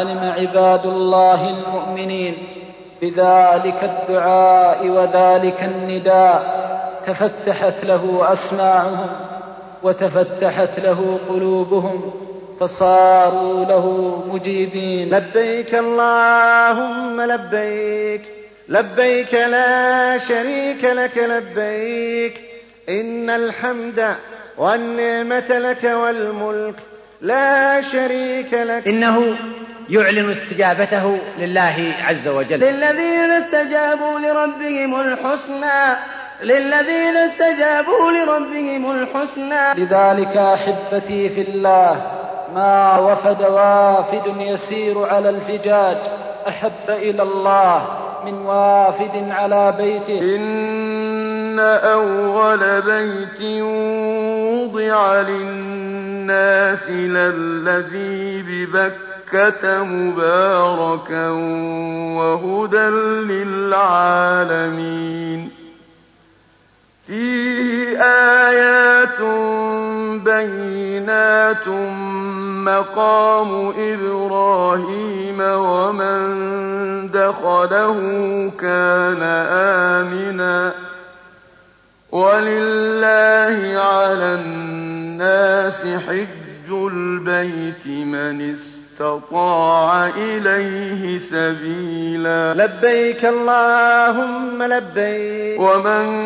علم عباد الله المؤمنين بذلك الدعاء وذلك النداء تفتحت له أسماعهم وتفتحت له قلوبهم فصاروا له مجيبين. لبيك اللهم لبيك لبيك لا شريك لك لبيك. إن الحمد والنعمة لك والملك لا شريك لك. إنه يعلن استجابته لله عز وجل. للذين استجابوا لربهم الحسنى للذين استجابوا لربهم الحسنى. لذلك أحبتي في الله ما وفد وافد يسير على الفجاج. أحب إلى الله من وافد على بيته. إن أول بيت وضع للناس للذي ببكة مباركا وهدى للعالمين. فيه آيات بينات مقام إبراهيم ومن دخله كان آمنا. ولله على الناس حج البيت من استطاع إليه سبيلا. لبيك اللهم لبيك. ومن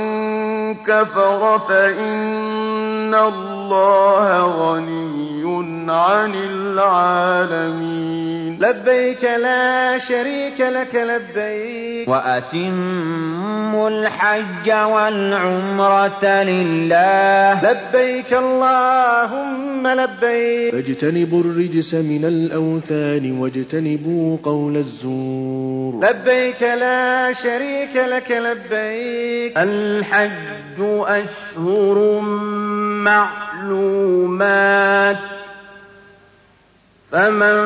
كفر فإن الله غني عن العالمين لبيك لا شريك لك لبيك وأتموا الحج والعمرة لله لبيك اللهم لبيك فاجتنبوا الرجس من الأوثان واجتنبوا قول الزور لبيك لا شريك لك لبيك الحج أشهر معلومات فمن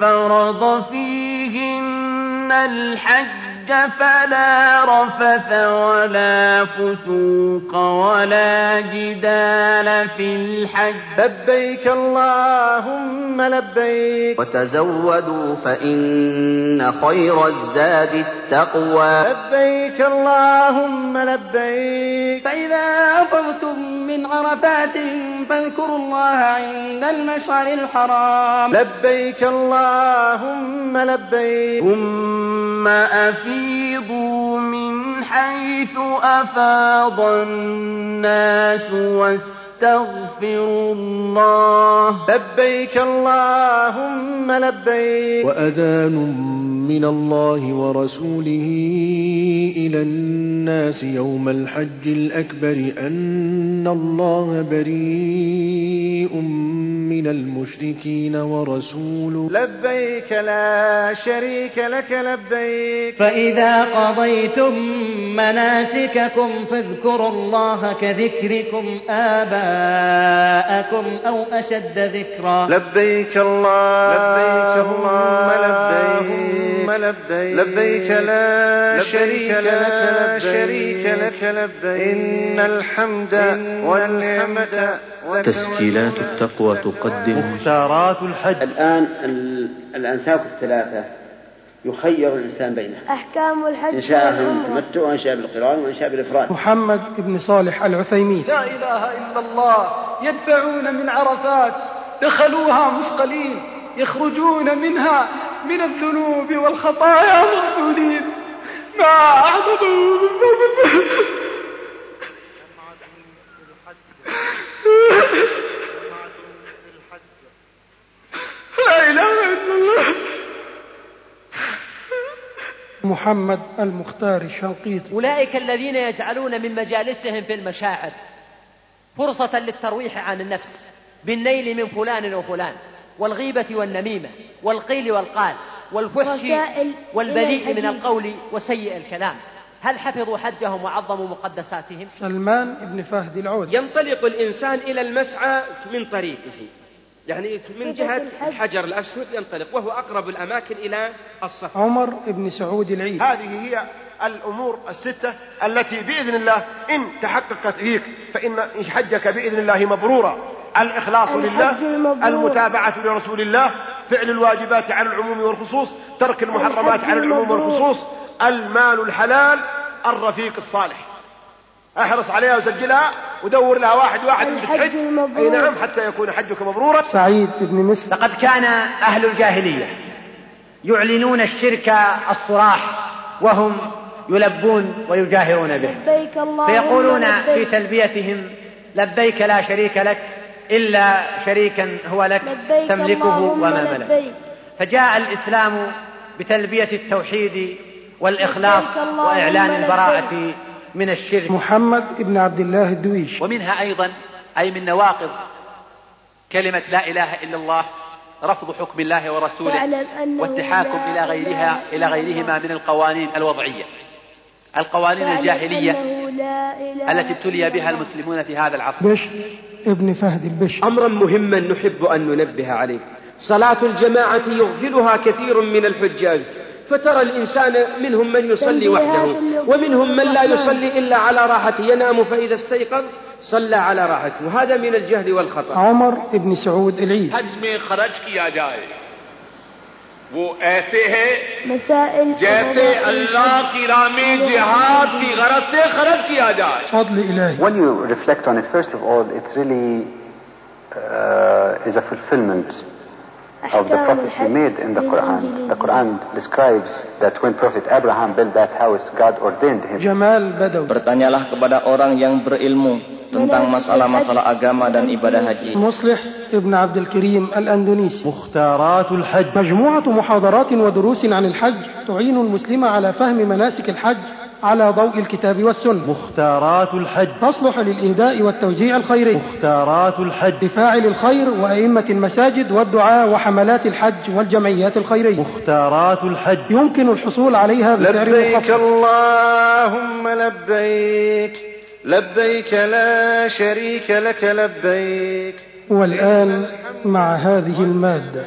فرض فيهن الحج فلا رفث ولا فسوق ولا جدال في الحج لبيك اللهم لبيك وتزودوا فإن خير الزاد التقوى لبيك اللهم لبيك فإذا أفضتم من عرفات فاذكروا الله عند المشعر الحرام لبيك اللهم لبيك ثم أفيضوا من حيث أفاض الناس واستغفروا الله. لبيك اللهم لبيك. وأذان من الله ورسوله إلى الناس يوم الحج الأكبر أن الله بريء من المشركين ورسوله. لبيك لا شريك لك لبيك. فإذا قضيتم مناسككم فاذكروا الله كذكركم آباءكم أو أشد ذكرا. لبيك الله لبيك اللهم لبيك لبيك لبيك لا شريك لك شريك لك لبيك. إن الحمد والنعمة تسجيلات التقوى تقدم. مختارات الحج. الآن الأنساك الثلاثة. يخير الإنسان بينها أحكام الحج إن شاء بالتمتع وإن شاء بالقران وإن شاء بالإفراد. محمد بن صالح العثيمين. لا إله إلا الله. يدفعون من عرفات. دخلوها مثقلين. يخرجون منها من الذنوب والخطايا مغسولين ما أعظموا لا إله إلا الله. محمد المختار الشنقيطي. أولئك الذين يجعلون من مجالسهم في المشاعر فرصة للترويح عن النفس بالنيل من فلان وفلان. والغيبة والنميمة والقيل والقال والفحش والبذيء من القول وسيء الكلام. هل حفظوا حجهم وعظموا مقدساتهم؟ سلمان بن فهد العود. ينطلق الإنسان إلى المسعى من طريقه. يعني من جهة الحجر الأسود ينطلق وهو أقرب الأماكن إلى الصف عمر بن سعود العيد. هذه هي الأمور الستة التي بإذن الله إن تحققت فيك فإن حجك بإذن الله مبرورا. الإخلاص لله المتابعة لرسول الله فعل الواجبات على العموم والخصوص ترك المحرمات على العموم والخصوص المال الحلال الرفيق الصالح. أحرص عليها وسجلها ودور لها واحد واحد من الحج أي نعم حتى يكون حجك مبرورا. سعيد بن مسلم. لقد كان أهل الجاهلية يعلنون الشرك الصراح وهم يلبون ويجاهرون به. فيقولون في تلبيتهم لبيك لا شريك لك إلا شريكا هو لك تملكه وما ملك. فجاء الإسلام بتلبية التوحيد والإخلاص وإعلان البراءة من الشرك. محمد بن عبد الله الدويش. ومنها أيضا أي من نواقض كلمة لا إله إلا الله رفض حكم الله ورسوله والتحاكم إلى غيرها إلى غيرهما من القوانين الوضعية. القوانين الجاهلية التي ابتلي بها المسلمون في هذا العصر. بشر. ابن فهد البشر أمرا مهما نحب أن ننبه عليه صلاة الجماعة يغفلها كثير من الحجاج فترى الإنسان منهم من يصلي وحده ومنهم من لا يصلي إلا على راحته ينام فإذا استيقظ صلى على راحته وهذا من الجهل والخطأ عمر بن سعود العيد حج में खर्च किया जाए وہ ایسے ہیں مسائل جیسے اللہ کی راہ میں جہاد کی غرض سے خرچ کیا جائے فضل الہی when you reflect on it first of all it really uh, is a fulfillment of the prophecy made in the Quran. The Quran describes that when Prophet Abraham built that house, God ordained him. Bertanyalah kepada orang yang berilmu tentang masalah-masalah agama dan ibadah haji. مصلح ابن عبد الكريم الأندونيسي مختارات الحج مجموعة محاضرات ودروس عن الحج تعين المسلم على فهم مناسك الحج على ضوء الكتاب والسنة مختارات الحج تصلح للإهداء والتوزيع الخيري مختارات الحج لفاعل الخير وأئمة المساجد والدعاء وحملات الحج والجمعيات الخيرية مختارات الحج يمكن الحصول عليها بسعر لبيك اللهم لبيك لبيك لا شريك لك لبيك. والآن مع هذه المادة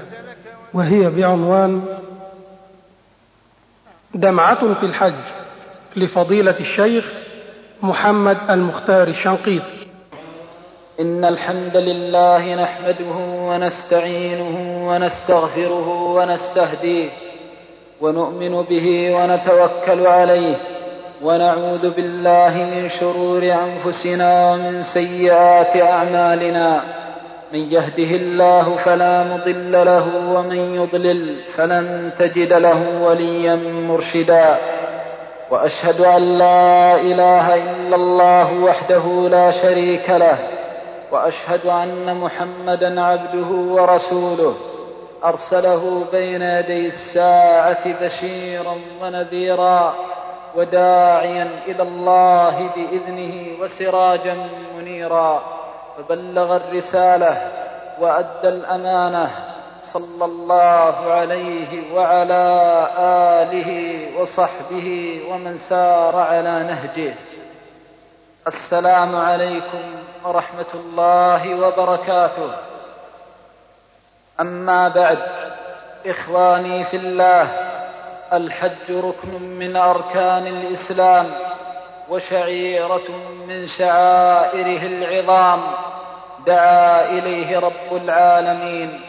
وهي بعنوان دمعة في الحج لفضيلة الشيخ محمد المختار الشنقيطي. إن الحمد لله نحمده ونستعينه ونستغفره ونستهديه ونؤمن به ونتوكل عليه. ونعوذ بالله من شرور أنفسنا ومن سيئات أعمالنا. من يهده الله فلا مضل له ومن يضلل فلن تجد له وليا مرشدا. وأشهد أن لا إله إلا الله وحده لا شريك له. وأشهد أن محمدا عبده ورسوله. أرسله بين يدي الساعة بشيرا ونذيرا. وداعيا إلى الله بإذنه وسراجا منيرا فبلغ الرسالة وأدى الأمانة صلى الله عليه وعلى آله وصحبه ومن سار على نهجه. السلام عليكم ورحمة الله وبركاته. أما بعد إخواني في الله الحج ركن من أركان الإسلام وشعيرة من شعائره العظام دعا إليه رب العالمين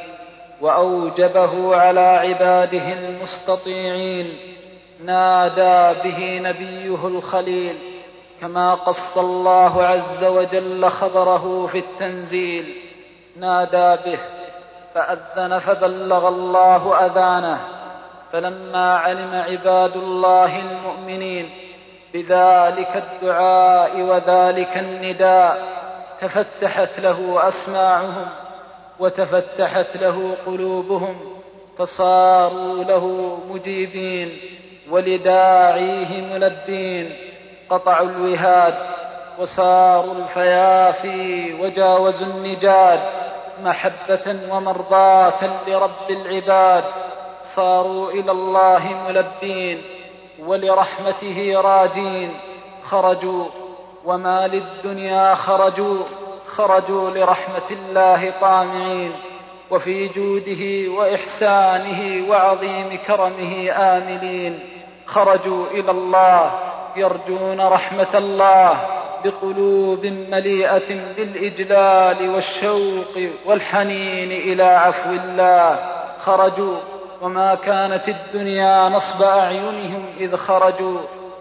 وأوجبه على عباده المستطيعين نادى به نبيه الخليل كما قص الله عز وجل خبره في التنزيل. نادى به فأذن فبلغ الله أذانه. فلما علم عباد الله المؤمنين بذلك الدعاء وذلك النداء تفتحت له أسماعهم وتفتحت له قلوبهم فصاروا له مجيبين ولداعيه ملبين قطعوا الوهاد وصاروا الفيافي وجاوزوا النجاد محبة ومرضاة لرب العباد. صاروا إلى الله ملبين ولرحمته راجين. خرجوا وما للدنيا خرجوا خرجوا لرحمة الله طامعين. وفي جوده وإحسانه وعظيم كرمه آملين. خرجوا إلى الله يرجون رحمة الله بقلوب مليئة بالإجلال والشوق والحنين إلى عفو الله. خرجوا وما كانت الدنيا نصب أعينهم إذ خرجوا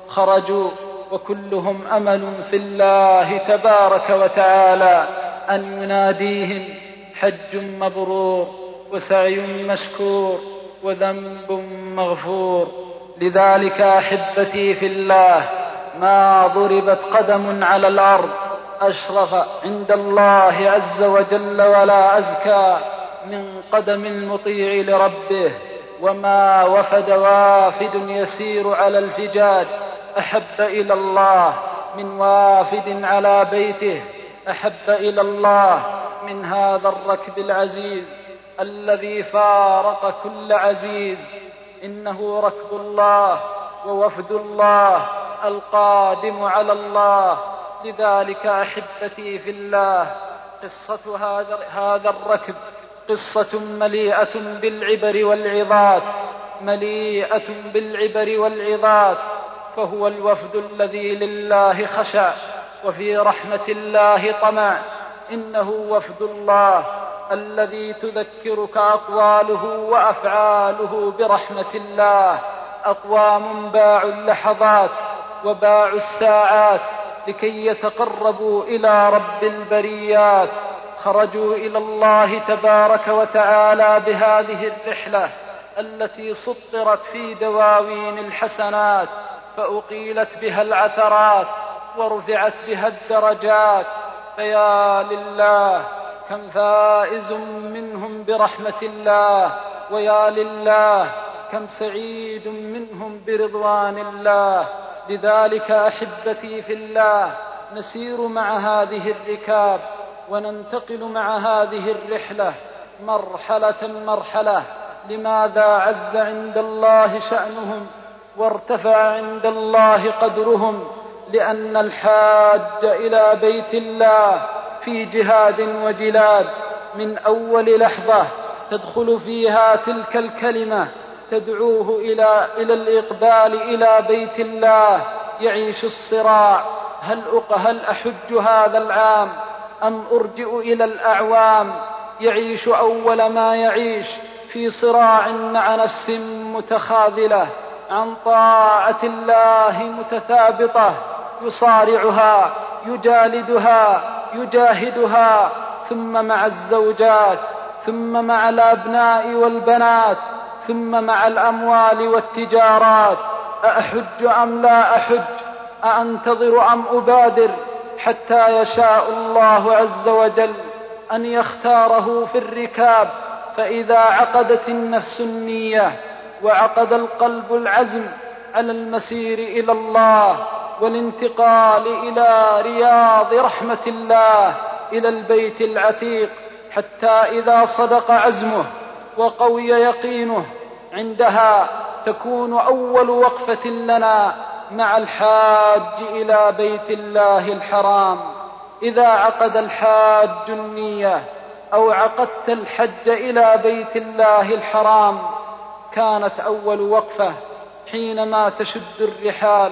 خرجوا وكلهم أمل في الله تبارك وتعالى أن يناديهم حج مبرور وسعي مشكور وذنب مغفور. لذلك أحبتي في الله ما ضربت قدم على الأرض أشرف عند الله عز وجل ولا أزكى. من قدم المطيع لربه وما وفد وافد يسير على الفجاج. أحب إلى الله من وافد على بيته. أحب إلى الله من هذا الركب العزيز الذي فارق كل عزيز. إنه ركب الله ووفد الله القادم على الله. لذلك أحبتي في الله. قصة هذا, هذا الركب. قصة مليئة بالعبر والعظات مليئة بالعبر والعظات. فهو الوفد الذي لله خشع وفي رحمة الله طمع. إنه وفد الله الذي تذكرك أقواله وأفعاله برحمة الله. أقوام باعوا اللحظات وباعوا الساعات لكي يتقربوا إلى رب البريات. خرجوا إلى الله تبارك وتعالى بهذه الرحلة التي سطرت في دواوين الحسنات فأقيلت بها العثرات ورفعت بها الدرجات. فيا لله كم فائز منهم برحمة الله. ويا لله كم سعيد منهم برضوان الله. لذلك أحبتي في الله نسير مع هذه الركاب. وننتقل مع هذه الرحلة مرحلة مرحلة. لماذا عز عند الله شأنهم وارتفع عند الله قدرهم؟ لأن الحاج إلى بيت الله في جهاد وجلاد من أول لحظة تدخل فيها تلك الكلمة تدعوه إلى إلى الإقبال إلى بيت الله يعيش الصراع. هل هل أحج هذا العام؟ أم أرجئ إلى الأعوام؟ يعيش أول ما يعيش في صراع مع نفس متخاذلة عن طاعة الله متثابطة. يصارعها يجالدها يجاهدها ثم مع الزوجات ثم مع الأبناء والبنات ثم مع الأموال والتجارات. أأحج أم لا أحج؟ أأنتظر أم أبادر؟ حتى يشاء الله عز وجل أن يختاره في الركاب فإذا عقدت النفس النية وعقد القلب العزم على المسير إلى الله والانتقال إلى رياض رحمة الله إلى البيت العتيق حتى إذا صدق عزمه وقوي يقينه عندها تكون أول وقفة لنا مع الحاج إلى بيت الله الحرام. إذا عقد الحاج النية أو عقدت الحج إلى بيت الله الحرام كانت أول وقفة حينما تشد الرحال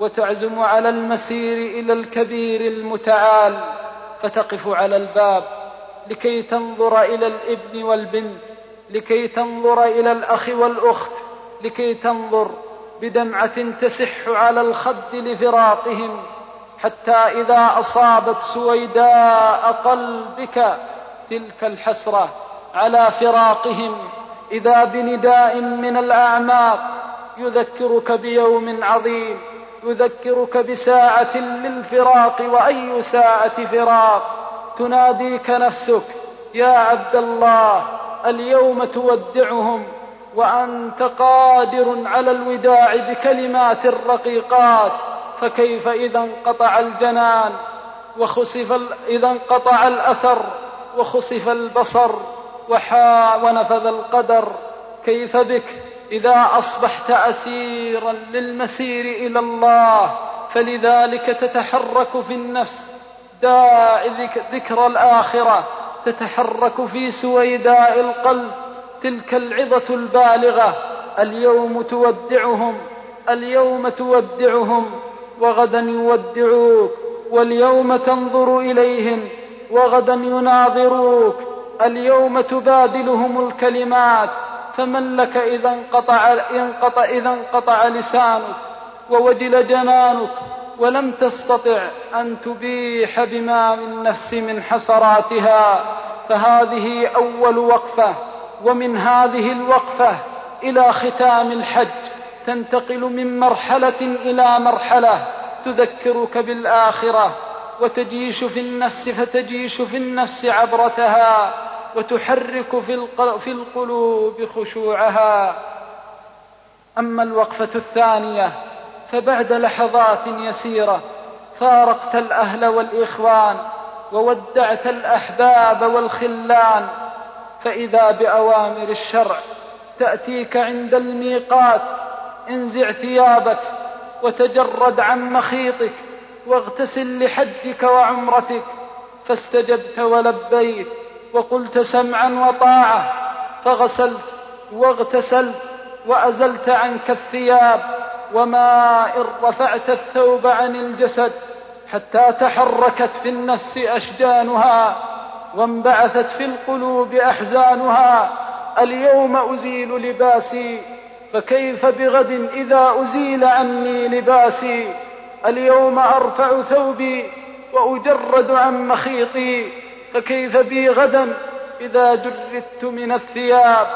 وتعزم على المسير إلى الكبير المتعال فتقف على الباب لكي تنظر إلى الابن والبنت لكي تنظر إلى الأخ والأخت لكي تنظر بدمعة تسح على الخد لفراقهم حتى إذا أصابت سويداء قلبك تلك الحسرة على فراقهم. إذا بنداء من الأعماق يذكرك بيوم عظيم يذكرك بساعة للفراق وأي ساعة فراق. تناديك نفسك يا عبد الله اليوم تودعهم وأنت قادر على الوداع بكلمات رقيقات فكيف إذا انقطع الجنان؟ وخسف إذا انقطع الأثر وخسف البصر وحا ونفذ القدر. كيف بك؟ إذا أصبحت أسيرا للمسير إلى الله فلذلك تتحرك في النفس. داعي ذكر الآخرة تتحرك في سويداء القلب. تلك العظة البالغة اليوم تودعهم اليوم تودعهم وغدا يودعوك واليوم تنظر إليهم وغدا يناظروك اليوم تبادلهم الكلمات فمن لك إذا انقطع, انقطع, إذا انقطع لسانك ووجل جنانك ولم تستطع أن تبيح بما من النفس من حسراتها فهذه أول وقفة. ومن هذه الوقفة إلى ختام الحج تنتقل من مرحلة إلى مرحلة تذكرك بالآخرة وتجيش في النفس فتجيش في النفس عبرتها وتحرك في القلوب خشوعها. أما الوقفة الثانية فبعد لحظات يسيرة فارقت الأهل والإخوان وودعت الأحباب والخلان فإذا بأوامر الشرع تأتيك عند الميقات انزع ثيابك وتجرد عن مخيطك واغتسل لحجك وعمرتك فاستجبت ولبيت وقلت سمعا وطاعة فغسلت واغتسلت وأزلت عنك الثياب وما إن رفعت الثوب عن الجسد حتى تحركت في النفس أشجانها. وانبعثت في القلوب أحزانها اليوم أزيل لباسي فكيف بغد إذا أزيل عني لباسي؟ اليوم أرفع ثوبي وأجرد عن مخيطي فكيف بي غدا إذا جردت من الثياب؟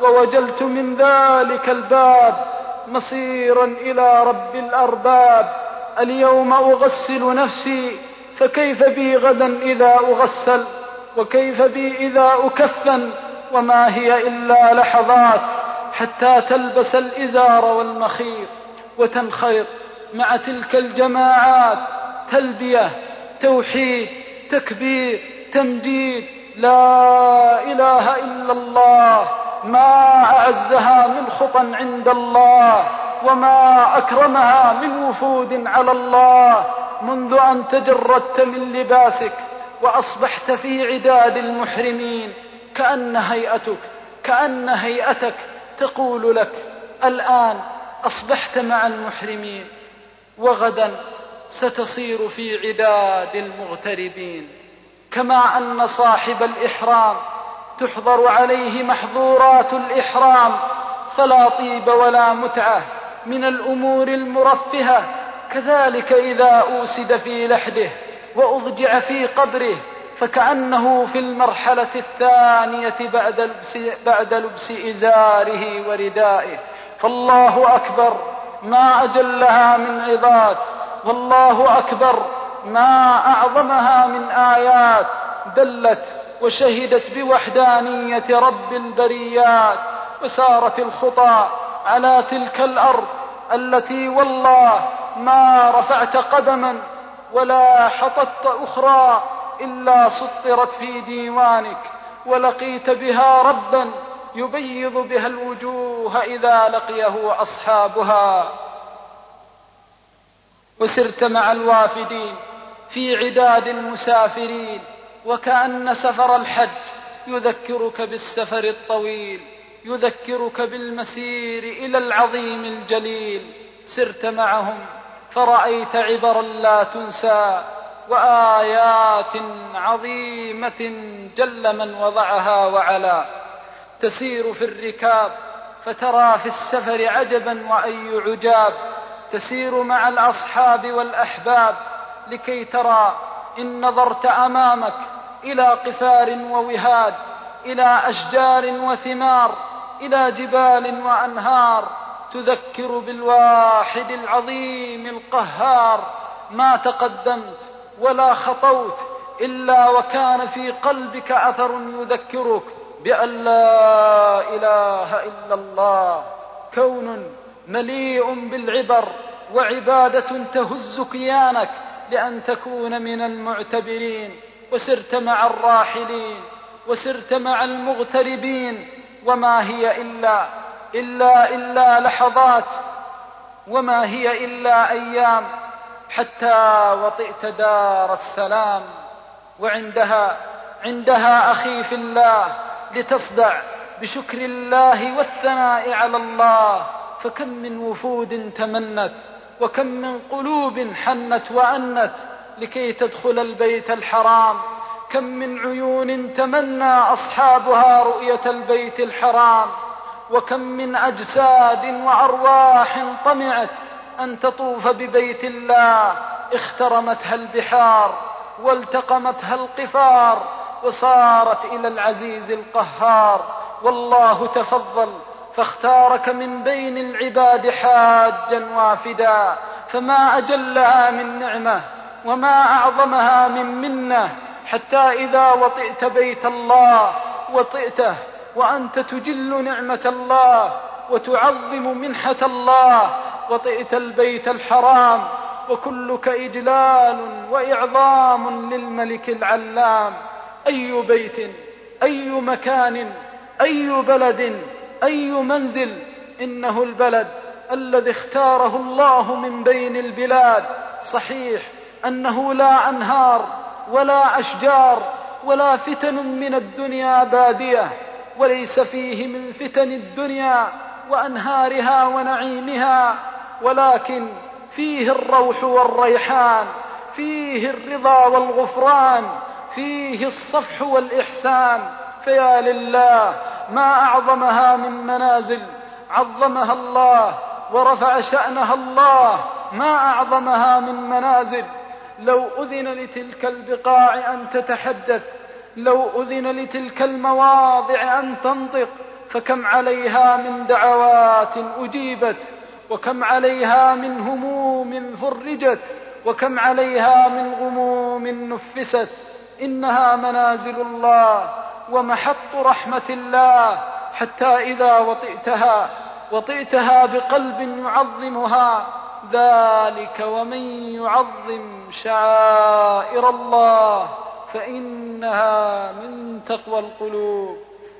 ووجلت من ذلك الباب مصيرا إلى رب الأرباب. اليوم أغسل نفسي فكيف بي غدا إذا أغسل؟ وكيف بي إذا أكفن وما هي إلا لحظات حتى تلبس الإزار والمخيط وتنخرط مع تلك الجماعات تلبية توحيد تكبير تمجيد لا إله إلا الله ما أعزها من خطى عند الله وما أكرمها من وفود على الله منذ أن تجردت من لباسك. وأصبحت في عداد المحرمين. كأن هيئتك كأن هيئتك تقول لك الآن أصبحت مع المحرمين. وغدا ستصير في عداد المغتربين. كما أن صاحب الإحرام تحضر عليه محظورات الإحرام. فلا طيب ولا متعة من الأمور المرفهة. كذلك إذا أوسد في لحده. وأضجع في قبره فكأنه في المرحلة الثانية بعد لبس, بعد لبس إزاره وردائه. فالله أكبر ما أجلها من عظات. والله أكبر ما أعظمها من آيات. دلت وشهدت بوحدانية رب البريات. وسارت الخطى على تلك الأرض التي والله ما رفعت قدما. ولا حطت أخرى إلا سطرت في ديوانك ولقيت بها ربا يبيض بها الوجوه إذا لقيه أصحابها. وسرت مع الوافدين في عداد المسافرين وكأن سفر الحج يذكرك بالسفر الطويل يذكرك بالمسير إلى العظيم الجليل. سرت معهم فرأيت عبرا لا تنسى وآيات عظيمة جل من وضعها وعلا. تسير في الركاب فترى في السفر عجبا وأي عجاب. تسير مع الأصحاب والأحباب لكي ترى إن نظرت أمامك إلى قفار ووهاد إلى أشجار وثمار إلى جبال وأنهار. تذكر بالواحد العظيم القهار ما تقدمت ولا خطوت إلا وكان في قلبك أثر يذكرك بأن لا إله إلا الله كون مليء بالعبر وعبادة تهز كيانك لأن تكون من المعتبرين وسرت مع الراحلين وسرت مع المغتربين وما هي إلا إلا إلا لحظات وما هي إلا أيام حتى وطئت دار السلام. وعندها عندها أخي في الله لتصدع بشكر الله والثناء على الله. فكم من وفود تمنت وكم من قلوب حنت وأنت لكي تدخل البيت الحرام. كم من عيون تمنى أصحابها رؤية البيت الحرام. وكم من أجساد وأرواح طمعت أن تطوف ببيت الله اخترمتها البحار والتقمتها القفار وصارت إلى العزيز القهار. والله تفضل فاختارك من بين العباد حاجا وافدا فما أجلها من نعمة وما أعظمها من منة حتى إذا وطئت بيت الله وطئته وأنت تجل نعمة الله وتعظم منحة الله وطئت البيت الحرام وكلك إجلال وإعظام للملك العلام. أي بيت أي مكان أي بلد أي منزل. إنه البلد الذي اختاره الله من بين البلاد. صحيح أنه لا أنهار ولا أشجار ولا فتن من الدنيا بادية. وليس فيه من فتن الدنيا وأنهارها ونعيمها ولكن فيه الروح والريحان فيه الرضا والغفران فيه الصفح والإحسان. فيا لله ما أعظمها من منازل عظمها الله ورفع شأنها الله ما أعظمها من منازل. لو أذن لتلك البقاع أن تتحدث لو أذن لتلك المواضع أن تنطق فكم عليها من دعوات أجيبت وكم عليها من هموم فرجت وكم عليها من غموم نفست. إنها منازل الله ومحط رحمة الله حتى إذا وطئتها وطئتها بقلب يعظمها. ذلك ومن يعظم شعائر الله. فإنها من تقوى القلوب.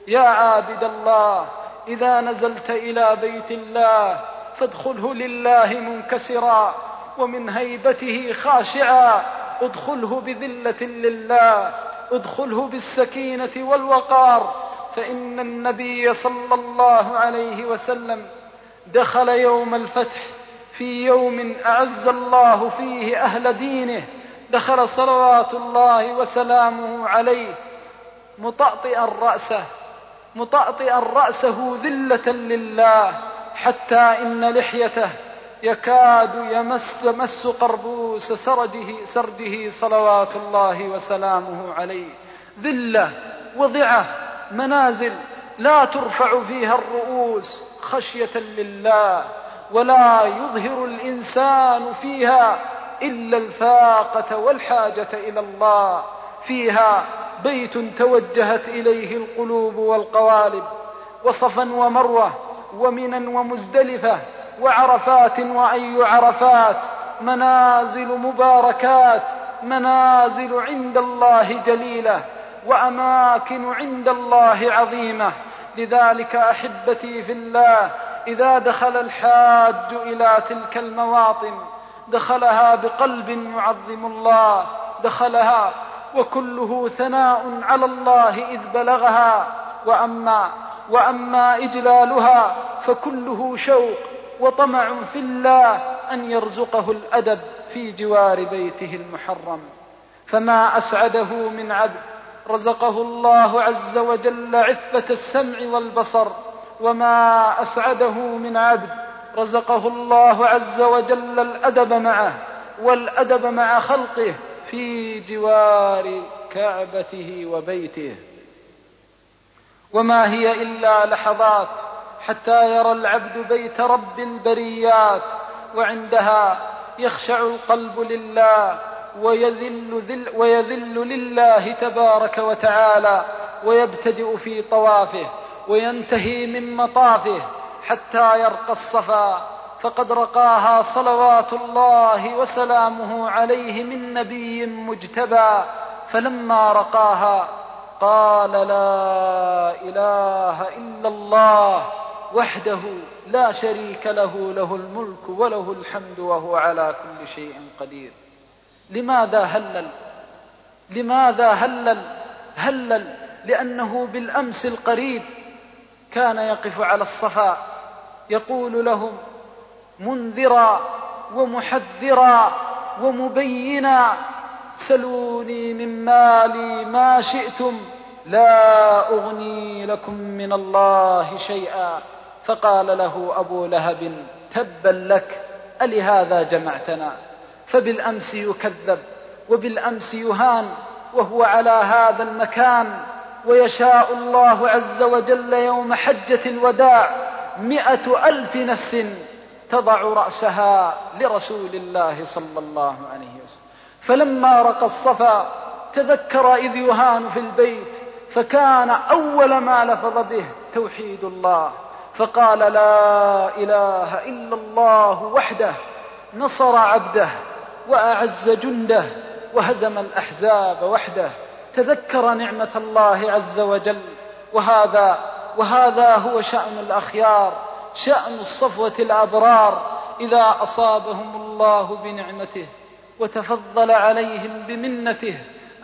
يا عابد الله إذا نزلت إلى بيت الله فادخله لله منكسرا ومن هيبته خاشعا. ادخله بذلة لله ادخله بالسكينة والوقار. فإن النبي صلى الله عليه وسلم دخل يوم الفتح في يوم أعز الله فيه أهل دينه. دخل صلوات الله وسلامه عليه مطأطئا رأسه مطأطئا رأسه ذلة لله حتى إن لحيته يكاد يمس يمس قربوس سرجه سرجه صلوات الله وسلامه عليه. ذلة وضعة منازل لا ترفع فيها الرؤوس خشية لله ولا يظهر الإنسان فيها إلا الفاقة والحاجة إلى الله. فيها بيت توجهت إليه القلوب والقوالب وصفا ومروة ومنا ومزدلفة وعرفات وأي عرفات منازل مباركات منازل عند الله جليلة وأماكن عند الله عظيمة. لذلك أحبتي في الله إذا دخل الحاج إلى تلك المواطن دخلها بقلب يعظم الله دخلها وكله ثناء على الله إذ بلغها. وأما وأما إجلالها فكله شوق وطمع في الله أن يرزقه الأدب في جوار بيته المحرم. فما أسعده من عبد رزقه الله عز وجل عفة السمع والبصر. وما أسعده من عبد رزقه الله عز وجل الأدب معه والأدب مع خلقه في جوار كعبته وبيته. وما هي إلا لحظات حتى يرى العبد بيت رب البريات وعندها يخشع القلب لله ويذل, ذل ويذل لله تبارك وتعالى ويبتدئ في طوافه وينتهي من مطافه حتى يرقى الصفا فقد رقاها صلوات الله وسلامه عليه من نبي مجتبى فلما رقاها قال لا إله إلا الله وحده لا شريك له له الملك وله الحمد وهو على كل شيء قدير. لماذا هلل؟ لماذا هلل؟ هلل لأنه بالأمس القريب كان يقف على الصفا. يقول لهم منذرا ومحذرا ومبينا سلوني من مالي ما شئتم لا أغني لكم من الله شيئا. فقال له أبو لهب تبا لك ألهذا جمعتنا؟ فبالأمس يكذب وبالأمس يهان وهو على هذا المكان ويشاء الله عز وجل يوم حجة الوداع. مئة ألف نفس تضع رأسها لرسول الله صلى الله عليه وسلم. فلما رقى الصفا تذكر إذ يهان في البيت فكان أول ما لفظ به توحيد الله. فقال لا إله إلا الله وحده نصر عبده وأعز جنده وهزم الأحزاب وحده. تذكر نعمة الله عز وجل وهذا وهذا هو شأن الأخيار شأن الصفوة الأبرار إذا أصابهم الله بنعمته وتفضل عليهم بمنته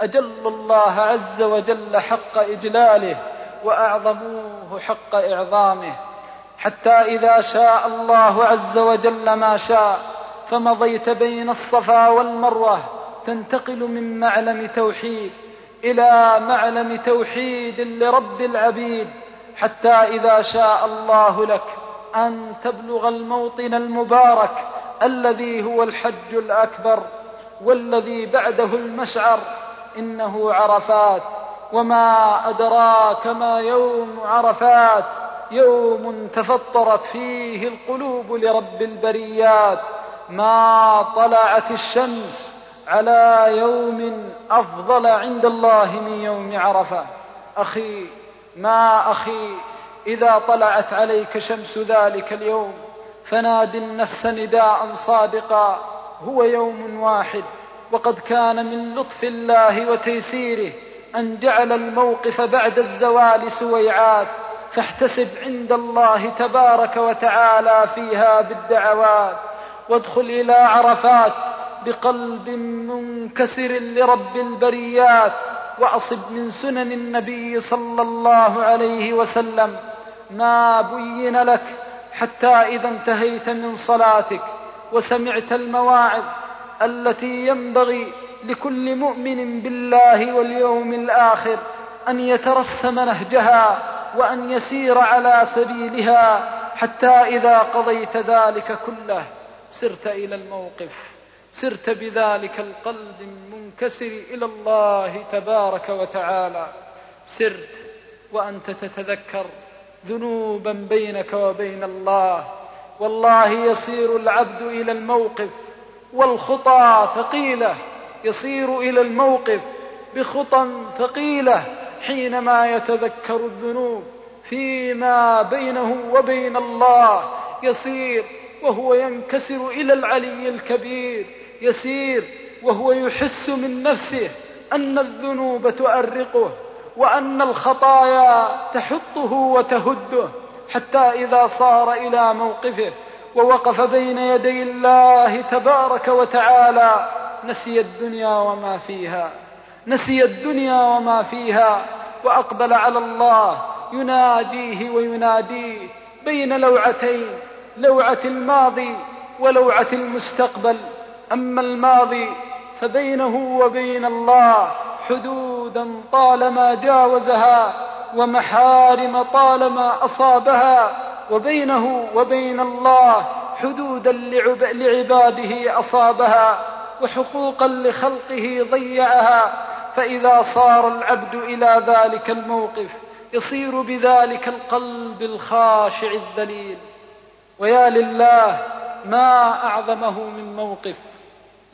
أجل الله عز وجل حق إجلاله وأعظموه حق إعظامه. حتى إذا شاء الله عز وجل ما شاء فمضيت بين الصفا والمروة تنتقل من معلم توحيد إلى معلم توحيد لرب العبيد. حتى إذا شاء الله لك أن تبلغ الموطن المبارك الذي هو الحج الأكبر والذي بعده المشعر إنه عرفات. وما أدراك ما يوم عرفات؟ يوم تفطرت فيه القلوب لرب البريات. ما طلعت الشمس على يوم أفضل عند الله من يوم عرفة. أخي ما أخي إذا طلعت عليك شمس ذلك اليوم فناد النفس نداء صادقا هو يوم واحد وقد كان من لطف الله وتيسيره أن جعل الموقف بعد الزوال سويعات فاحتسب عند الله تبارك وتعالى فيها بالدعوات وادخل إلى عرفات بقلب منكسر لرب البريات وأصب من سنن النبي صلى الله عليه وسلم ما بين لك حتى إذا انتهيت من صلاتك وسمعت المواعظ التي ينبغي لكل مؤمن بالله واليوم الآخر أن يترسم نهجها وأن يسير على سبيلها حتى إذا قضيت ذلك كله سرت إلى الموقف. سرت بذلك القلب المنكسر إلى الله تبارك وتعالى. سرت وأنت تتذكر ذنوبا بينك وبين الله. والله يصير العبد إلى الموقف والخطى ثقيلة. يصير إلى الموقف بخطى ثقيلة حينما يتذكر الذنوب فيما بينه وبين الله. يصير وهو ينكسر إلى العلي الكبير. يسير وهو يحس من نفسه أن الذنوب تؤرقه وأن الخطايا تحطه وتهده حتى إذا صار إلى موقفه ووقف بين يدي الله تبارك وتعالى نسي الدنيا وما فيها نسي الدنيا وما فيها وأقبل على الله يناجيه ويناديه بين لوعتين لوعة الماضي ولوعة المستقبل. أما الماضي فبينه وبين الله حدودا طالما جاوزها ومحارم طالما أصابها وبينه وبين الله حدودا لعباده أصابها وحقوقا لخلقه ضيعها فإذا صار العبد إلى ذلك الموقف يصير بذلك القلب الخاشع الذليل. ويا لله ما أعظمه من موقف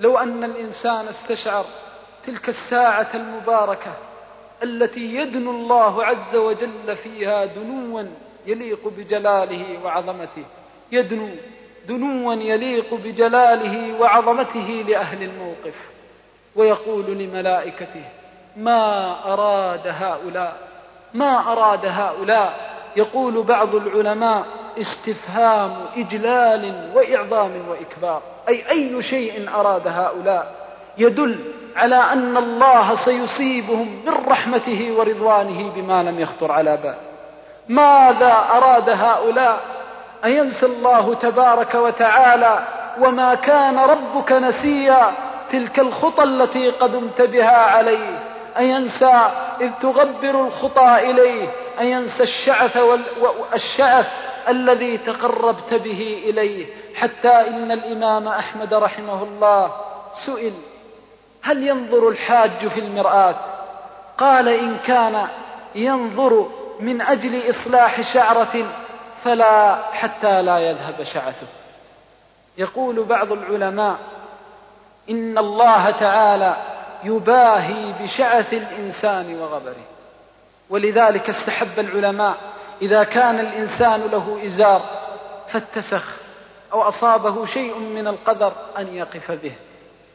لو أن الإنسان استشعر تلك الساعة المباركة التي يدنو الله عز وجل فيها دنوا يليق بجلاله وعظمته. يدنو دنوا يليق بجلاله وعظمته لأهل الموقف. ويقول لملائكته ما أراد هؤلاء ما أراد هؤلاء؟ يقول بعض العلماء استفهام إجلال وإعظام وإكبار. أي أي شيء أراد هؤلاء يدل على أن الله سيصيبهم من رحمته ورضوانه بما لم يخطر على بال. ماذا أراد هؤلاء؟ أينسى الله تبارك وتعالى وما كان ربك نسيا تلك الخطى التي قدمت بها عليه. أينسى إذ تغبر الخطى إليه أينسى الشعث والشعث الذي تقربت به إليه حتى إن الإمام أحمد رحمه الله سئل هل ينظر الحاج في المرآة؟ قال إن كان ينظر من أجل إصلاح شعرة فلا حتى لا يذهب شعثه. يقول بعض العلماء إن الله تعالى يباهي بشعث الإنسان وغبره. ولذلك استحب العلماء إذا كان الإنسان له إزار فاتسخ أو أصابه شيء من القدر أن يقف به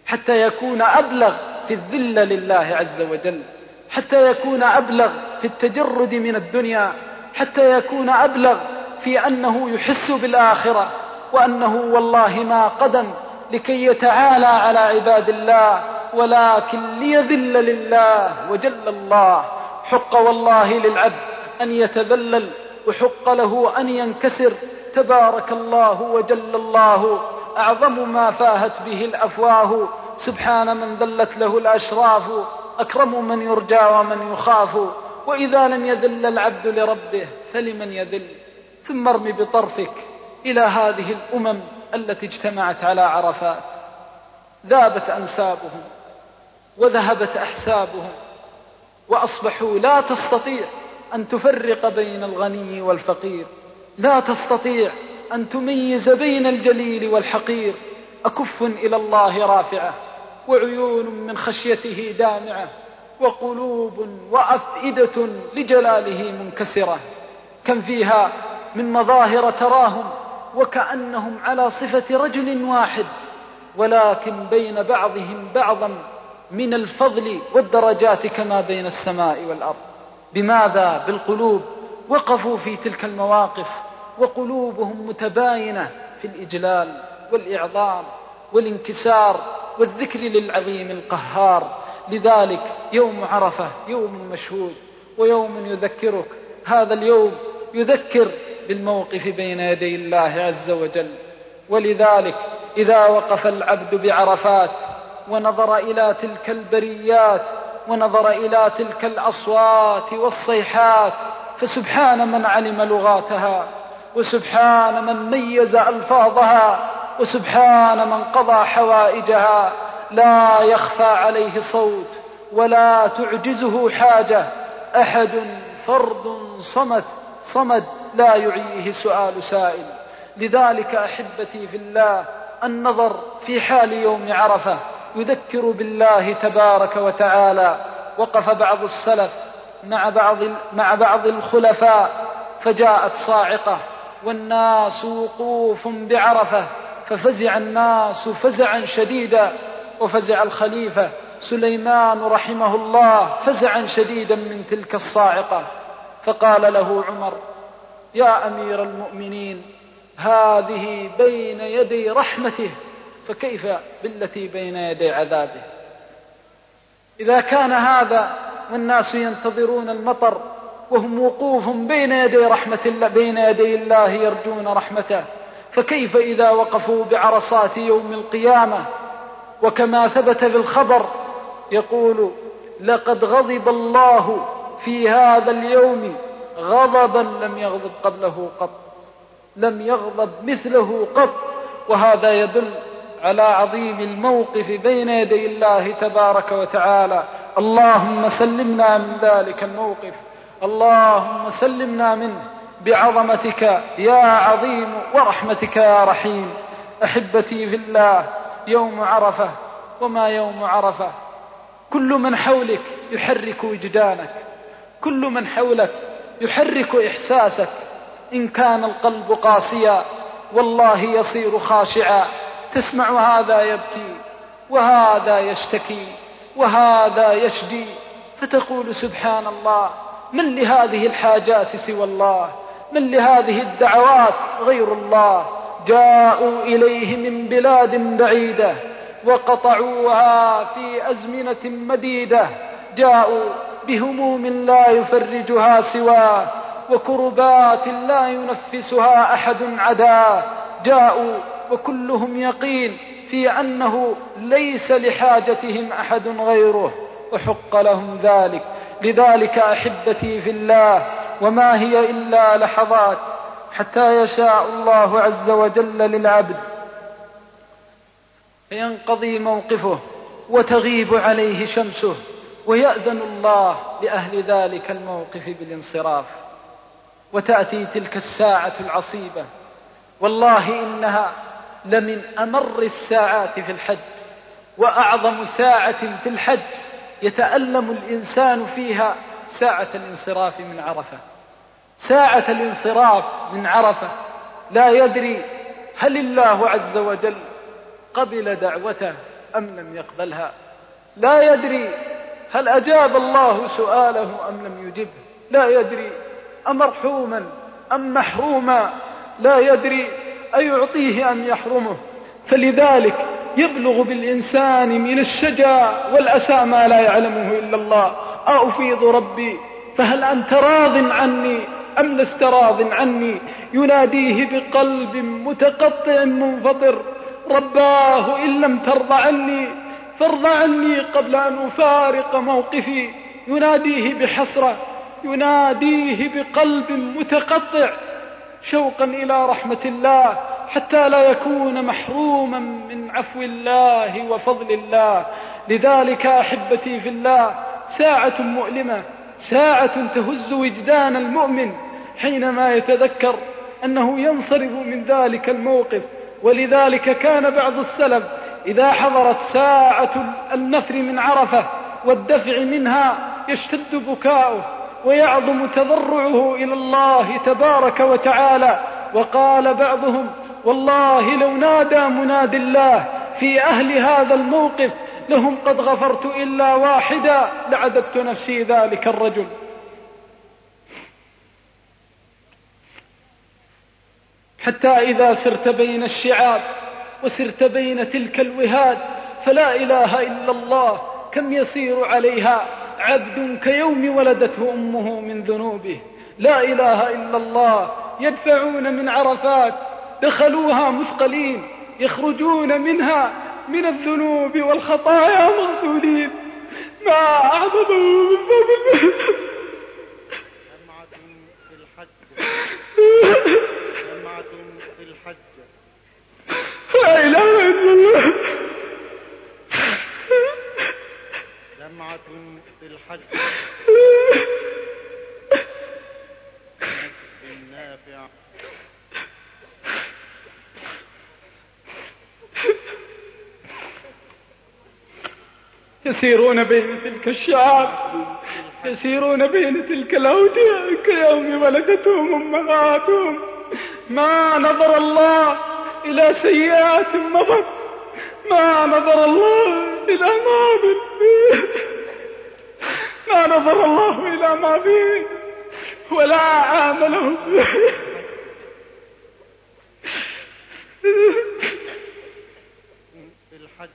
حتى يكون أبلغ في الذلة لله عز وجل حتى يكون أبلغ في التجرد من الدنيا حتى يكون أبلغ في أنه يحس بالآخرة وأنه والله ما قدم لكي يتعالى على عباد الله ولكن ليذل لله وجل الله. حق والله للعبد أن يتذلل وحق له أن ينكسر. تبارك الله وجل الله أعظم ما فاهت به الأفواه. سبحان من ذلت له الأشراف أكرم من يرجى ومن يخاف. وإذا لم يذل العبد لربه فلمن يذل؟ ثم ارم بطرفك إلى هذه الأمم التي اجتمعت على عرفات. ذابت أنسابهم وذهبت أحسابهم. وأصبحوا لا تستطيع أن تفرق بين الغني والفقير. لا تستطيع أن تميز بين الجليل والحقير. أكف إلى الله رافعة وعيون من خشيته دامعة وقلوب وأفئدة لجلاله منكسرة. كم فيها من مظاهر تراهم وكأنهم على صفة رجل واحد ولكن بين بعضهم بعضا من الفضل والدرجات كما بين السماء والأرض. بماذا؟ بالقلوب. وقفوا في تلك المواقف. وقلوبهم متباينة في الإجلال والإعظام والانكسار والذكر للعظيم القهار. لذلك يوم عرفة يوم مشهود ويوم يذكرك. هذا اليوم يذكر بالموقف بين يدي الله عز وجل. ولذلك إذا وقف العبد بعرفات ونظر إلى تلك البريات ونظر إلى تلك الأصوات والصيحات فسبحان من علم لغاتها وسبحان من ميز ألفاظها وسبحان من قضى حوائجها. لا يخفى عليه صوت ولا تعجزه حاجة. أحد فرد صمت صمد لا يعيه سؤال سائل. لذلك أحبتي في الله النظر في حال يوم عرفة. يذكر بالله تبارك وتعالى وقف بعض السلف مع بعض مع بعض الخلفاء فجاءت صاعقة والناس وقوف بعرفة ففزع الناس فزعا شديدا وفزع الخليفة سليمان رحمه الله فزعا شديدا من تلك الصاعقة. فقال له عمر يا أمير المؤمنين هذه بين يدي رحمته فكيف بالتي بين يدي عذابه؟ إذا كان هذا والناس ينتظرون المطر وهم وقوف بين يدي رحمة الله بين يدي الله يرجون رحمته فكيف إذا وقفوا بعرصات يوم القيامة؟ وكما ثبت في الخبر يقول لقد غضب الله في هذا اليوم غضبا لم يغضب قبله قط لم يغضب مثله قط. وهذا يدل على عظيم الموقف بين يدي الله تبارك وتعالى. اللهم سلمنا من ذلك الموقف. اللهم سلمنا منه بعظمتك يا عظيم ورحمتك يا رحيم. أحبتي في الله يوم عرفة وما يوم عرفة. كل من حولك يحرك وجدانك. كل من حولك يحرك إحساسك. إن كان القلب قاسيا والله يصير خاشعا. تسمع هذا يبكي وهذا يشتكي وهذا يشجي فتقول سبحان الله من لهذه الحاجات سوى الله؟ من لهذه الدعوات غير الله؟ جاءوا إليه من بلاد بعيدة وقطعوها في أزمنة مديدة. جاءوا بهموم لا يفرجها سواه وكربات لا ينفسها أحد عداه جاءوا وكلهم يقين في أنه ليس لحاجتهم أحد غيره وحق لهم ذلك. لذلك أحبتي في الله وما هي إلا لحظات. حتى يشاء الله عز وجل للعبد. فينقضي موقفه وتغيب عليه شمسه ويأذن الله لأهل ذلك الموقف بالانصراف. وتأتي تلك الساعة العصيبة. والله إنها لمن أمر الساعات في الحج وأعظم ساعة في الحج يتألم الإنسان فيها ساعة الانصراف من عرفة. ساعة الانصراف من عرفة. لا يدري هل الله عز وجل قبل دعوته أم لم يقبلها. لا يدري هل أجاب الله سؤاله أم لم يجبه لا يدري أمرحوما أم محروما. لا يدري أيعطيه أم يحرمه. فلذلك يبلغ بالإنسان من الشجا والأسى ما لا يعلمه إلا الله. أفيض ربي فهل أنت راض عني أم لست راض عني؟ يناديه بقلب متقطع منفطر. رباه إن لم ترضى عني فارض عني قبل أن أفارق موقفي. يناديه بحسرة يناديه بقلب متقطع. شوقا إلى رحمة الله حتى لا يكون محروما من عفو الله وفضل الله. لذلك أحبتي في الله ساعة مؤلمة ساعة تهز وجدان المؤمن حينما يتذكر أنه ينصرف من ذلك الموقف. ولذلك كان بعض السلف إذا حضرت ساعة النفر من عرفة والدفع منها يشتد بكاؤه. ويعظم تضرعه إلى الله تبارك وتعالى. وقال بعضهم والله لو نادى مناد الله في أهل هذا الموقف لهم قد غفرت إلا واحدا لعددت نفسي ذلك الرجل. حتى إذا سرت بين الشعاب وسرت بين تلك الوهاد فلا إله إلا الله كم يسير عليها؟ عبد كيوم ولدته أمه من ذنوبه. لا إله إلا الله يدفعون من عرفات دخلوها مثقلين يخرجون منها من الذنوب والخطايا مغسولين ما أعظمه من فضل. في الحج جمعة في الحج. لا إله إلا الله. جمعة في الحج. نافع يسيرون بين تلك الشعاب يسيرون بين تلك الأودية. كيوم ولدتهم أمهاتهم ما نظر الله إلى سيئات مضت ما نظر الله إلى ماض ما نظر الله إلى ماضي ولا عامله في الحج.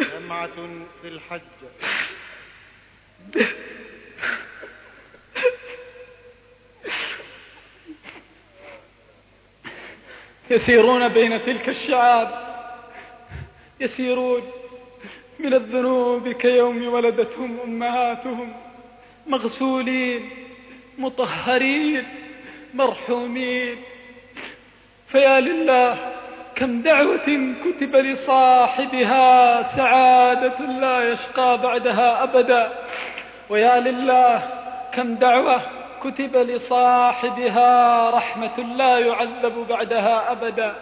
جمعة في الحج. يسيرون بين تلك الشعاب. يسيرون من الذنوب كيوم ولدتهم أمهاتهم مغسولين مطهرين مرحومين. فيا لله كم دعوة كتب لصاحبها سعادة لا يشقى بعدها أبدا. ويا لله كم دعوة كتب لصاحبها رحمة لا يعذب بعدها أبدا.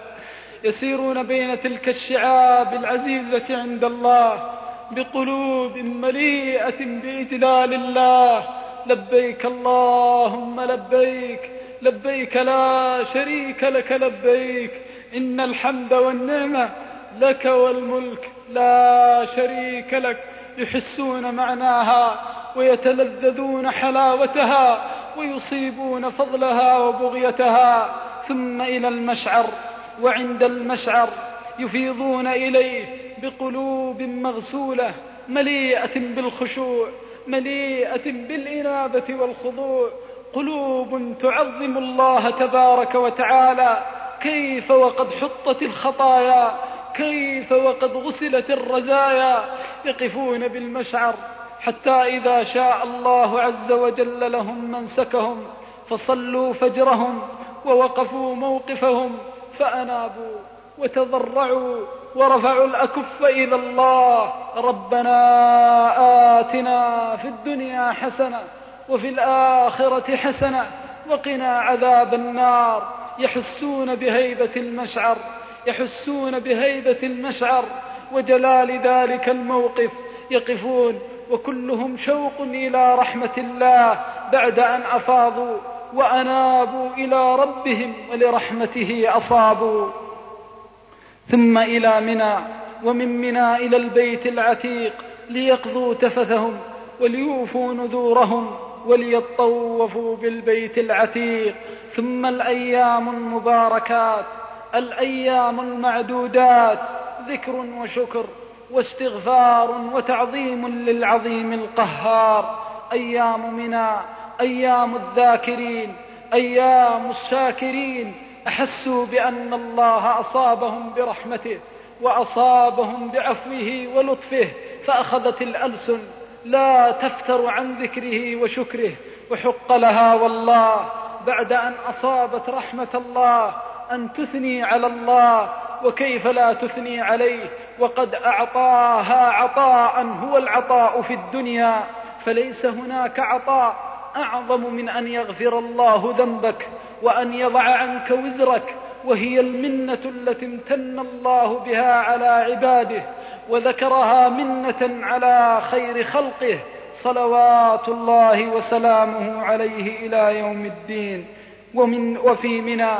يسيرون بين تلك الشعاب العزيزة عند الله بقلوب مليئة بإجلال الله. لبيك اللهم لبيك لبيك لا شريك لك لبيك. إن الحمد والنعمة لك والملك لا شريك لك. يحسون معناها ويتلذذون حلاوتها ويصيبون فضلها وبغيتها. ثم إلى المشعر. وعند المشعر يفيضون إليه بقلوب مغسولة مليئة بالخشوع مليئة بالإنابة والخضوع. قلوب تعظم الله تبارك وتعالى. كيف وقد حطت الخطايا؟ كيف وقد غسلت الرزايا يقفون بالمشعر حتى إذا شاء الله عز وجل لهم منسكهم فصلوا فجرهم ووقفوا موقفهم. فأنابوا وتضرعوا ورفعوا الأكف إلى الله. ربنا آتنا في الدنيا حسنة وفي الآخرة حسنة وقنا عذاب النار. يحسون بهيبة المشعر يحسون بهيبة المشعر وجلال ذلك الموقف. يقفون وكلهم شوق إلى رحمة الله بعد أن أفاضوا. وأنابوا إلى ربهم ولرحمته أصابوا. ثم إلى منى ومن منى إلى البيت العتيق ليقضوا تفثهم وليوفوا نذورهم وليطوفوا بالبيت العتيق. ثم الأيام المباركات الأيام المعدودات ذكر وشكر واستغفار وتعظيم للعظيم القهار. أيام منى أيام الذاكرين أيام الشاكرين. أحسوا بأن الله أصابهم برحمته وأصابهم بعفوه ولطفه فأخذت الألسن. لا تفتر عن ذكره وشكره وحق لها والله. بعد أن أصابت رحمة الله أن تثني على الله. وكيف لا تثني عليه؟ وقد أعطاها عطاء هو العطاء في الدنيا. فليس هناك عطاء. أعظم من أن يغفر الله ذنبك وأن يضع عنك وزرك وهي المنة التي امتن الله بها على عباده وذكرها منة على خير خلقه صلوات الله وسلامه عليه إلى يوم الدين. ومن وفي منى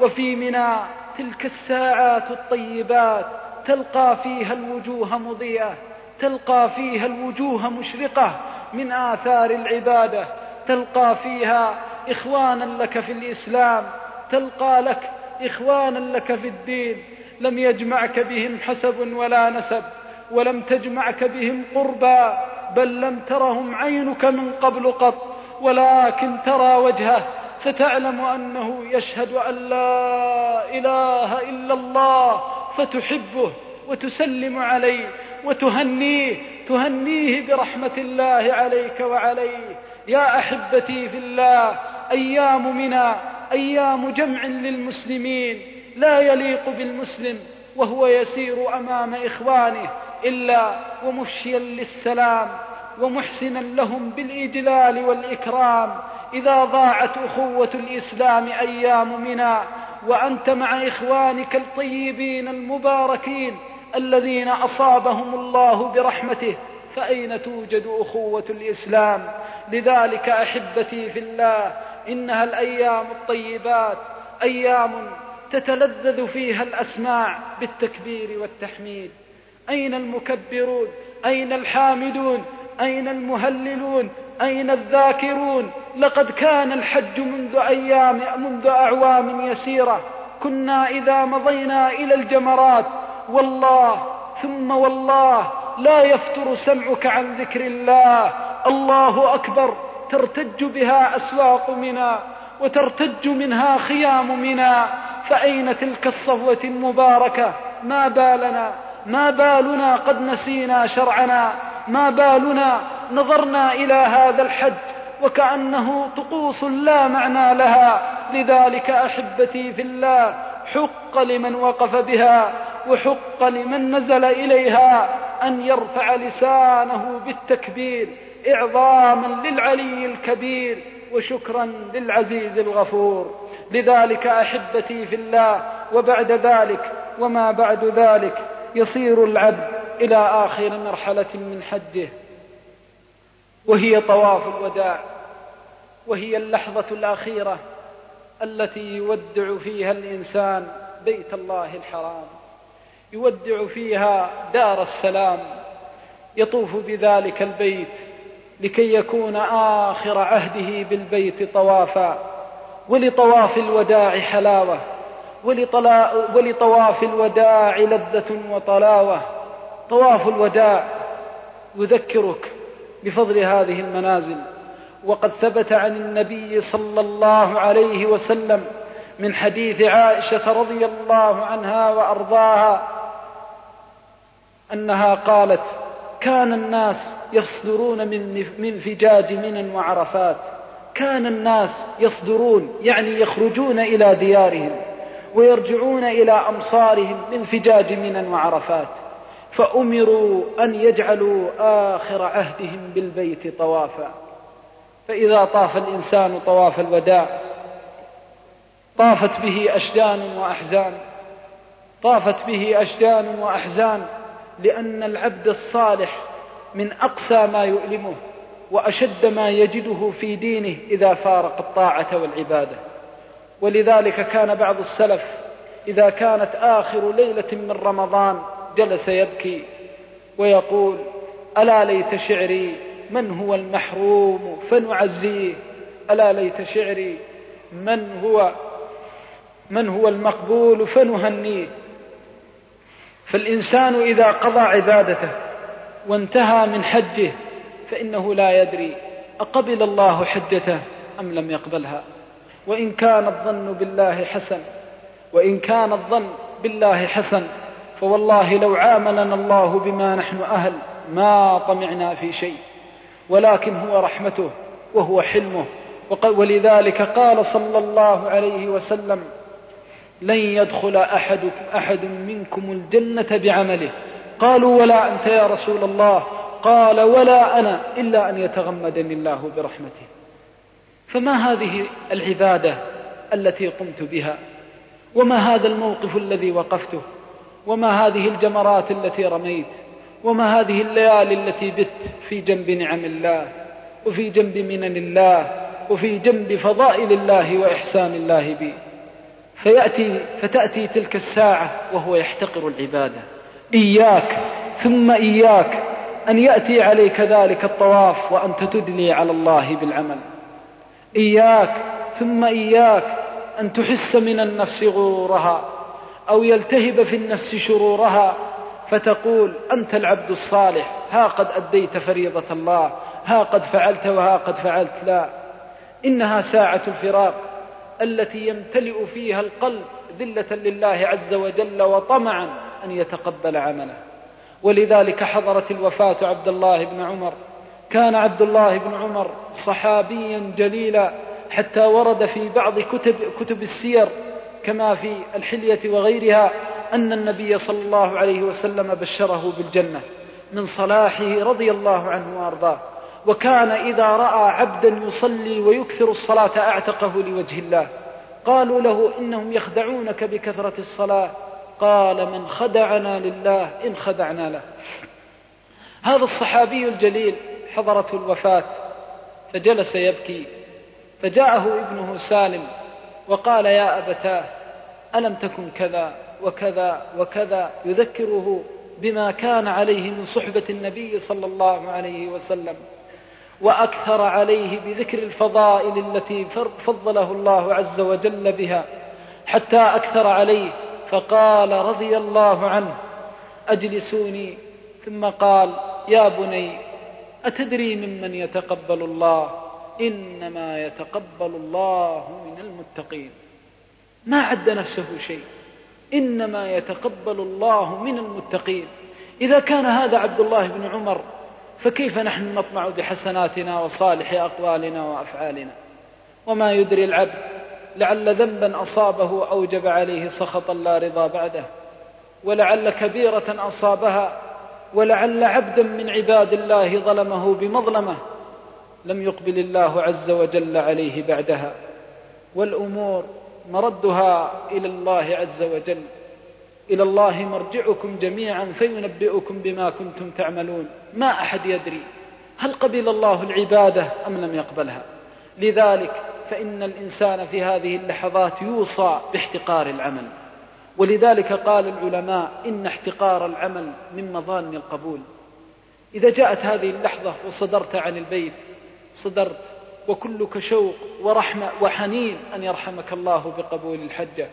وفي منى تلك الساعات الطيبات تلقى فيها الوجوه مضيئة تلقى فيها الوجوه مشرقة من آثار العبادة تلقى فيها إخوانا لك في الإسلام تلقى لك إخوانا لك في الدين. لم يجمعك بهم حسب ولا نسب ولم تجمعك بهم قربى بل لم ترهم عينك من قبل قط. ولكن ترى وجهه فتعلم أنه يشهد أن لا إله إلا الله فتحبه وتسلم عليه وتهنيه تهنيه برحمة الله عليك وعليه. يا أحبتي في الله أيام منا أيام جمع للمسلمين. لا يليق بالمسلم وهو يسير أمام إخوانه إلا ومفشيا للسلام ومحسنا لهم بالإجلال والإكرام. إذا ضاعت أخوة الإسلام أيام منا وأنت مع إخوانك الطيبين المباركين الذين أصابهم الله برحمته فأين توجد أخوة الإسلام؟ لذلك أحبتي في الله إنها الأيام الطيبات أيام تتلذذ فيها الأسماع بالتكبير والتحميد. أين المكبرون؟ أين الحامدون؟ أين المهللون؟ أين الذاكرون؟ لقد كان الحج منذ أيام منذ أعوام يسيرة. كنا إذا مضينا إلى الجمرات والله ثم والله لا يفتر سمعك عن ذكر الله. الله أكبر ترتج بها أسواق منى وترتج منها خيام منى. فأين تلك الصفوة المباركة؟ ما بالنا؟ ما بالنا قد نسينا شرعنا؟ ما بالنا نظرنا إلى هذا الحج؟ وكأنه طقوس لا معنى لها. لذلك أحبتي في الله حق لمن وقف بها وحق لمن نزل إليها أن يرفع لسانه بالتكبير. إعظاما للعلي الكبير وشكرا للعزيز الغفور. لذلك أحبتي في الله وبعد ذلك وما بعد ذلك يصير العبد إلى آخر مرحلة من حجه. وهي طواف الوداع. وهي اللحظة الأخيرة التي يودع فيها الإنسان بيت الله الحرام. يودع فيها دار السلام. يطوف بذلك البيت لكي يكون آخر عهده بالبيت طوافا ولطواف الوداع حلاوة ولطواف الوداع لذة وطلاوة. طواف الوداع يذكرك بفضل هذه المنازل. وقد ثبت عن النبي صلى الله عليه وسلم من حديث عائشة رضي الله عنها وأرضاها أنها قالت كان الناس يصدرون من من فجاج منى وعرفات. كان الناس يصدرون يعني يخرجون إلى ديارهم ويرجعون إلى أمصارهم من فجاج منى وعرفات. فأمروا أن يجعلوا آخر عهدهم بالبيت طوافا. فإذا طاف الإنسان طواف الوداع طافت به أشجان وأحزان. طافت به أشجان وأحزان لأن العبد الصالح من أقسى ما يؤلمه وأشد ما يجده في دينه إذا فارق الطاعة والعبادة. ولذلك كان بعض السلف إذا كانت آخر ليلة من رمضان جلس يبكي ويقول ألا ليت شعري من هو المحروم؟ فنعزيه. ألا ليت شعري من هو من هو المقبول؟ فنهنيه. فالإنسان إذا قضى عبادته وانتهى من حجه فإنه لا يدري أقبل الله حجته أم لم يقبلها. وإن كان الظن بالله حسن وإن كان الظن بالله حسن فوالله لو عاملنا الله بما نحن أهل ما طمعنا في شيء. ولكن هو رحمته وهو حلمه. ولذلك قال صلى الله عليه وسلم لن يدخل أحدكم أحد منكم الجنة بعمله. قالوا ولا أنت يا رسول الله. قال ولا أنا إلا أن يتغمدني الله برحمته. فما هذه العبادة التي قمت بها؟ وما هذا الموقف الذي وقفته؟ وما هذه الجمرات التي رميت؟ وما هذه الليالي التي بت في جنب نعم الله؟ وفي جنب منن الله؟ وفي جنب فضائل الله وإحسان الله بي. فيأتي فتأتي تلك الساعة وهو يحتقر العبادة. إياك ثم إياك أن يأتي عليك ذلك الطواف وأنت تدلي على الله بالعمل. إياك ثم إياك أن تحس من النفس غرورها أو يلتهب في النفس شرورها فتقول أنت العبد الصالح ها قد أديت فريضة الله ها قد فعلت وها قد فعلت لا. إنها ساعة الفراق التي يمتلئ فيها القلب ذلة لله عز وجل وطمعا. أن يتقبل عمله. ولذلك حضرت الوفاة عبد الله بن عمر. كان عبد الله بن عمر صحابيا جليلا حتى ورد في بعض كتب, كتب السير كما في الحلية وغيرها أن النبي صلى الله عليه وسلم بشره بالجنة من صلاحه رضي الله عنه وأرضاه. وكان إذا رأى عبدا يصلي ويكثر الصلاة أعتقه لوجه الله. قالوا له إنهم يخدعونك بكثرة الصلاة. قال من خدعنا لله إن خدعنا له. هذا الصحابي الجليل حضرته الوفاة فجلس يبكي فجاءه ابنه سالم وقال يا أبتاه ألم تكن كذا وكذا وكذا يذكره بما كان عليه من صحبة النبي صلى الله عليه وسلم وأكثر عليه بذكر الفضائل التي فضله الله عز وجل بها حتى أكثر عليه فقال رضي الله عنه أجلسوني؟ ثم قال يا بني أتدري ممن يتقبل الله؟ إنما يتقبل الله من المتقين. ما عد نفسه شيء. إنما يتقبل الله من المتقين. إذا كان هذا عبد الله بن عمر فكيف نحن نطمع بحسناتنا وصالح أقوالنا وأفعالنا؟ وما يدري العبد لعل ذنبا أصابه أوجب عليه سخطا لا رضا بعده. ولعل كبيرة أصابها ولعل عبدا من عباد الله ظلمه بمظلمة. لم يقبل الله عز وجل عليه بعدها. والأمور مردها إلى الله عز وجل. إلى الله مرجعكم جميعا فينبئكم بما كنتم تعملون. ما أحد يدري هل قبل الله العبادة أم لم يقبلها. لذلك فإن الإنسان في هذه اللحظات يوصى باحتقار العمل. ولذلك قال العلماء إن احتقار العمل من مظان القبول. إذا جاءت هذه اللحظة وصدرت عن البيت صدرت وكلك شوق ورحمة وحنين أن يرحمك الله بقبول الحجة.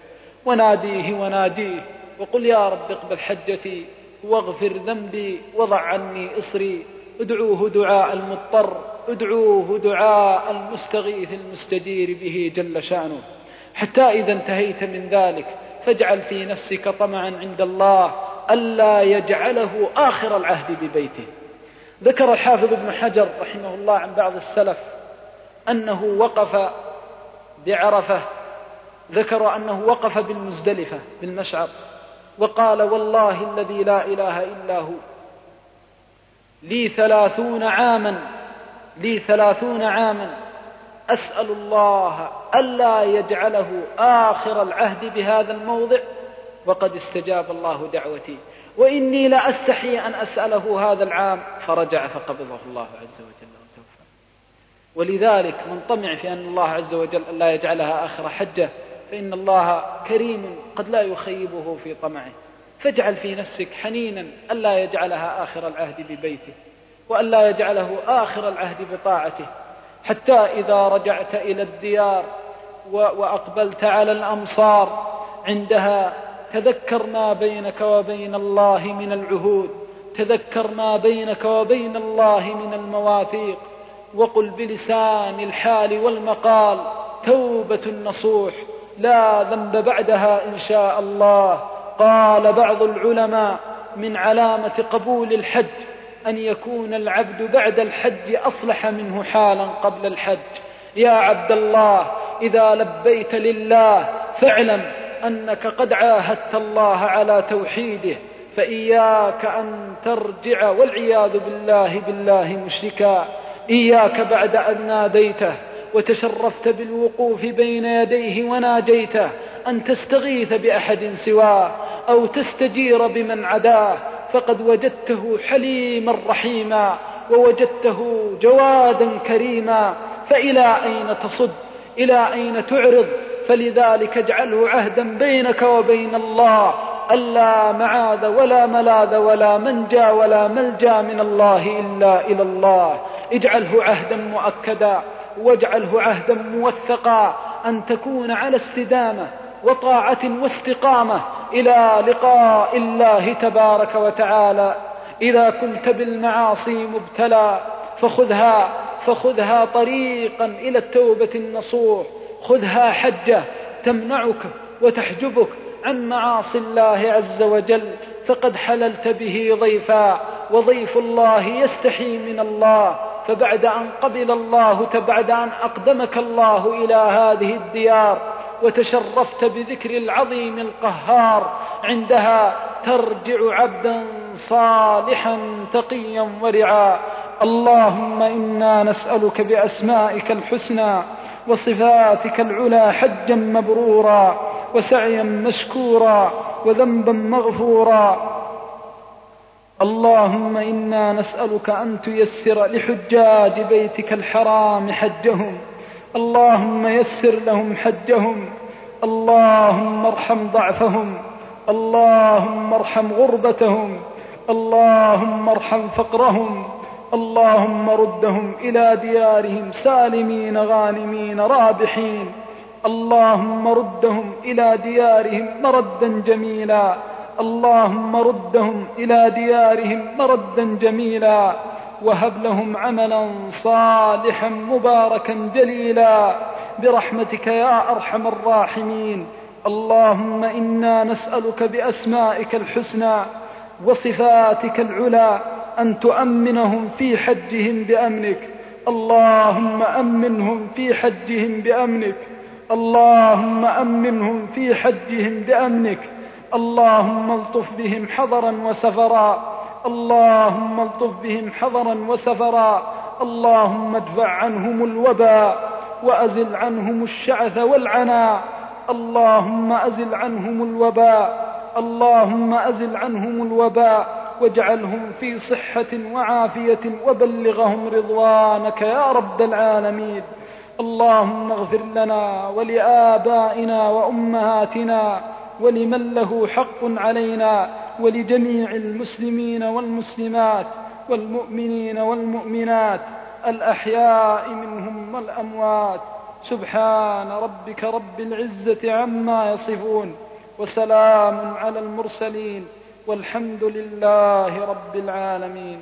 وناديه وناديه وقل يا رب اقبل حجتي واغفر ذنبي وضع عني إصري. ادعوه دعاء المضطر ادعوه دعاء المستغيث المستجير به جل شأنه. حتى إذا انتهيت من ذلك فاجعل في نفسك طمعا عند الله ألا يجعله آخر العهد ببيته. ذكر الحافظ ابن حجر رحمه الله عن بعض السلف أنه وقف بعرفة ذكر أنه وقف بالمزدلفة بالمشعر وقال والله الذي لا إله إلا هو لي ثلاثون عاما لي ثلاثون عاما. أسأل الله ألا يجعله آخر العهد بهذا الموضع. وقد استجاب الله دعوتي. وإني لأستحي أن أسأله هذا العام. فرجع فقبضه الله عز وجل وتوفى. ولذلك من طمع في أن الله عز وجل ألا يجعلها آخر حجة. فإن الله كريم قد لا يخيبه في طمعه. فاجعل في نفسك حنينا ألا يجعلها آخر العهد ببيته. وألا يجعله آخر العهد بطاعته. حتى إذا رجعت إلى الديار وأقبلت على الأمصار عندها تذكر ما بينك وبين الله من العهود تذكر ما بينك وبين الله من المواثيق وقل بلسان الحال والمقال توبة نصوح لا ذنب بعدها إن شاء الله. قال بعض العلماء من علامة قبول الحج أن يكون العبد بعد الحج أصلح منه حالا قبل الحج. يا عبد الله إذا لبيت لله فاعلم أنك قد عاهدت الله على توحيده فإياك أن ترجع والعياذ بالله بالله مشركا. إياك بعد أن ناديته وتشرفت بالوقوف بين يديه وناجيته أن تستغيث بأحد سواه أو تستجير بمن عداه فقد وجدته حليما رحيما ووجدته جوادا كريما فإلى أين تصد؟ إلى أين تعرض؟ فلذلك اجعله عهدا بينك وبين الله ألا معاذ ولا ملاذ ولا منجى ولا ملجى من الله إلا إلى الله. اجعله عهدا مؤكدا واجعله عهدا موثقا أن تكون على استدامة. وطاعة واستقامة إلى لقاء الله تبارك وتعالى. إذا كنت بالمعاصي مبتلى فخذها فخذها طريقا إلى التوبة النصوح. خذها حجة تمنعك وتحجبك عن معاصي الله عز وجل. فقد حللت به ضيفا وضيف الله يستحي من الله. فبعد أن قبل الله بعد أن أقدمك الله إلى هذه الديار وتشرفت بذكر العظيم القهار. عندها ترجع عبدا صالحا تقيا ورعا. اللهم إنا نسألك بأسمائك الحسنى وصفاتك العلى حجا مبرورا وسعيا مشكورا وذنبا مغفورا. اللهم إنا نسألك أن تيسر لحجاج بيتك الحرام حجهم اللهم يسر لهم حجهم اللهم ارحم ضعفهم اللهم ارحم غربتهم اللهم ارحم فقرهم اللهم ردهم إلى ديارهم سالمين غانمين رابحين اللهم ردهم إلى ديارهم مردا جميلا اللهم ردهم إلى ديارهم مردا جميلا. وهب لهم عملا صالحا مباركا جليلا. برحمتك يا أرحم الراحمين. اللهم إنا نسألك بأسمائك الحسنى وصفاتك العلى أن تؤمنهم في حجهم بأمنك. اللهم أمنهم في حجهم بأمنك. اللهم أمنهم في حجهم بأمنك. اللهم الطف بهم حضرا وسفرا. اللهم الطف بهم حضرا وسفرا اللهم ادفع عنهم الوباء وأزل عنهم الشعث والعناء اللهم أزل عنهم الوباء اللهم أزل عنهم الوباء واجعلهم في صحة وعافية وبلغهم رضوانك يا رب العالمين. اللهم اغفر لنا ولآبائنا وأمهاتنا ولمن له حق علينا ولجميع المسلمين والمسلمات والمؤمنين والمؤمنات الأحياء منهم والأموات. سبحان ربك رب العزة عما يصفون وسلام على المرسلين والحمد لله رب العالمين.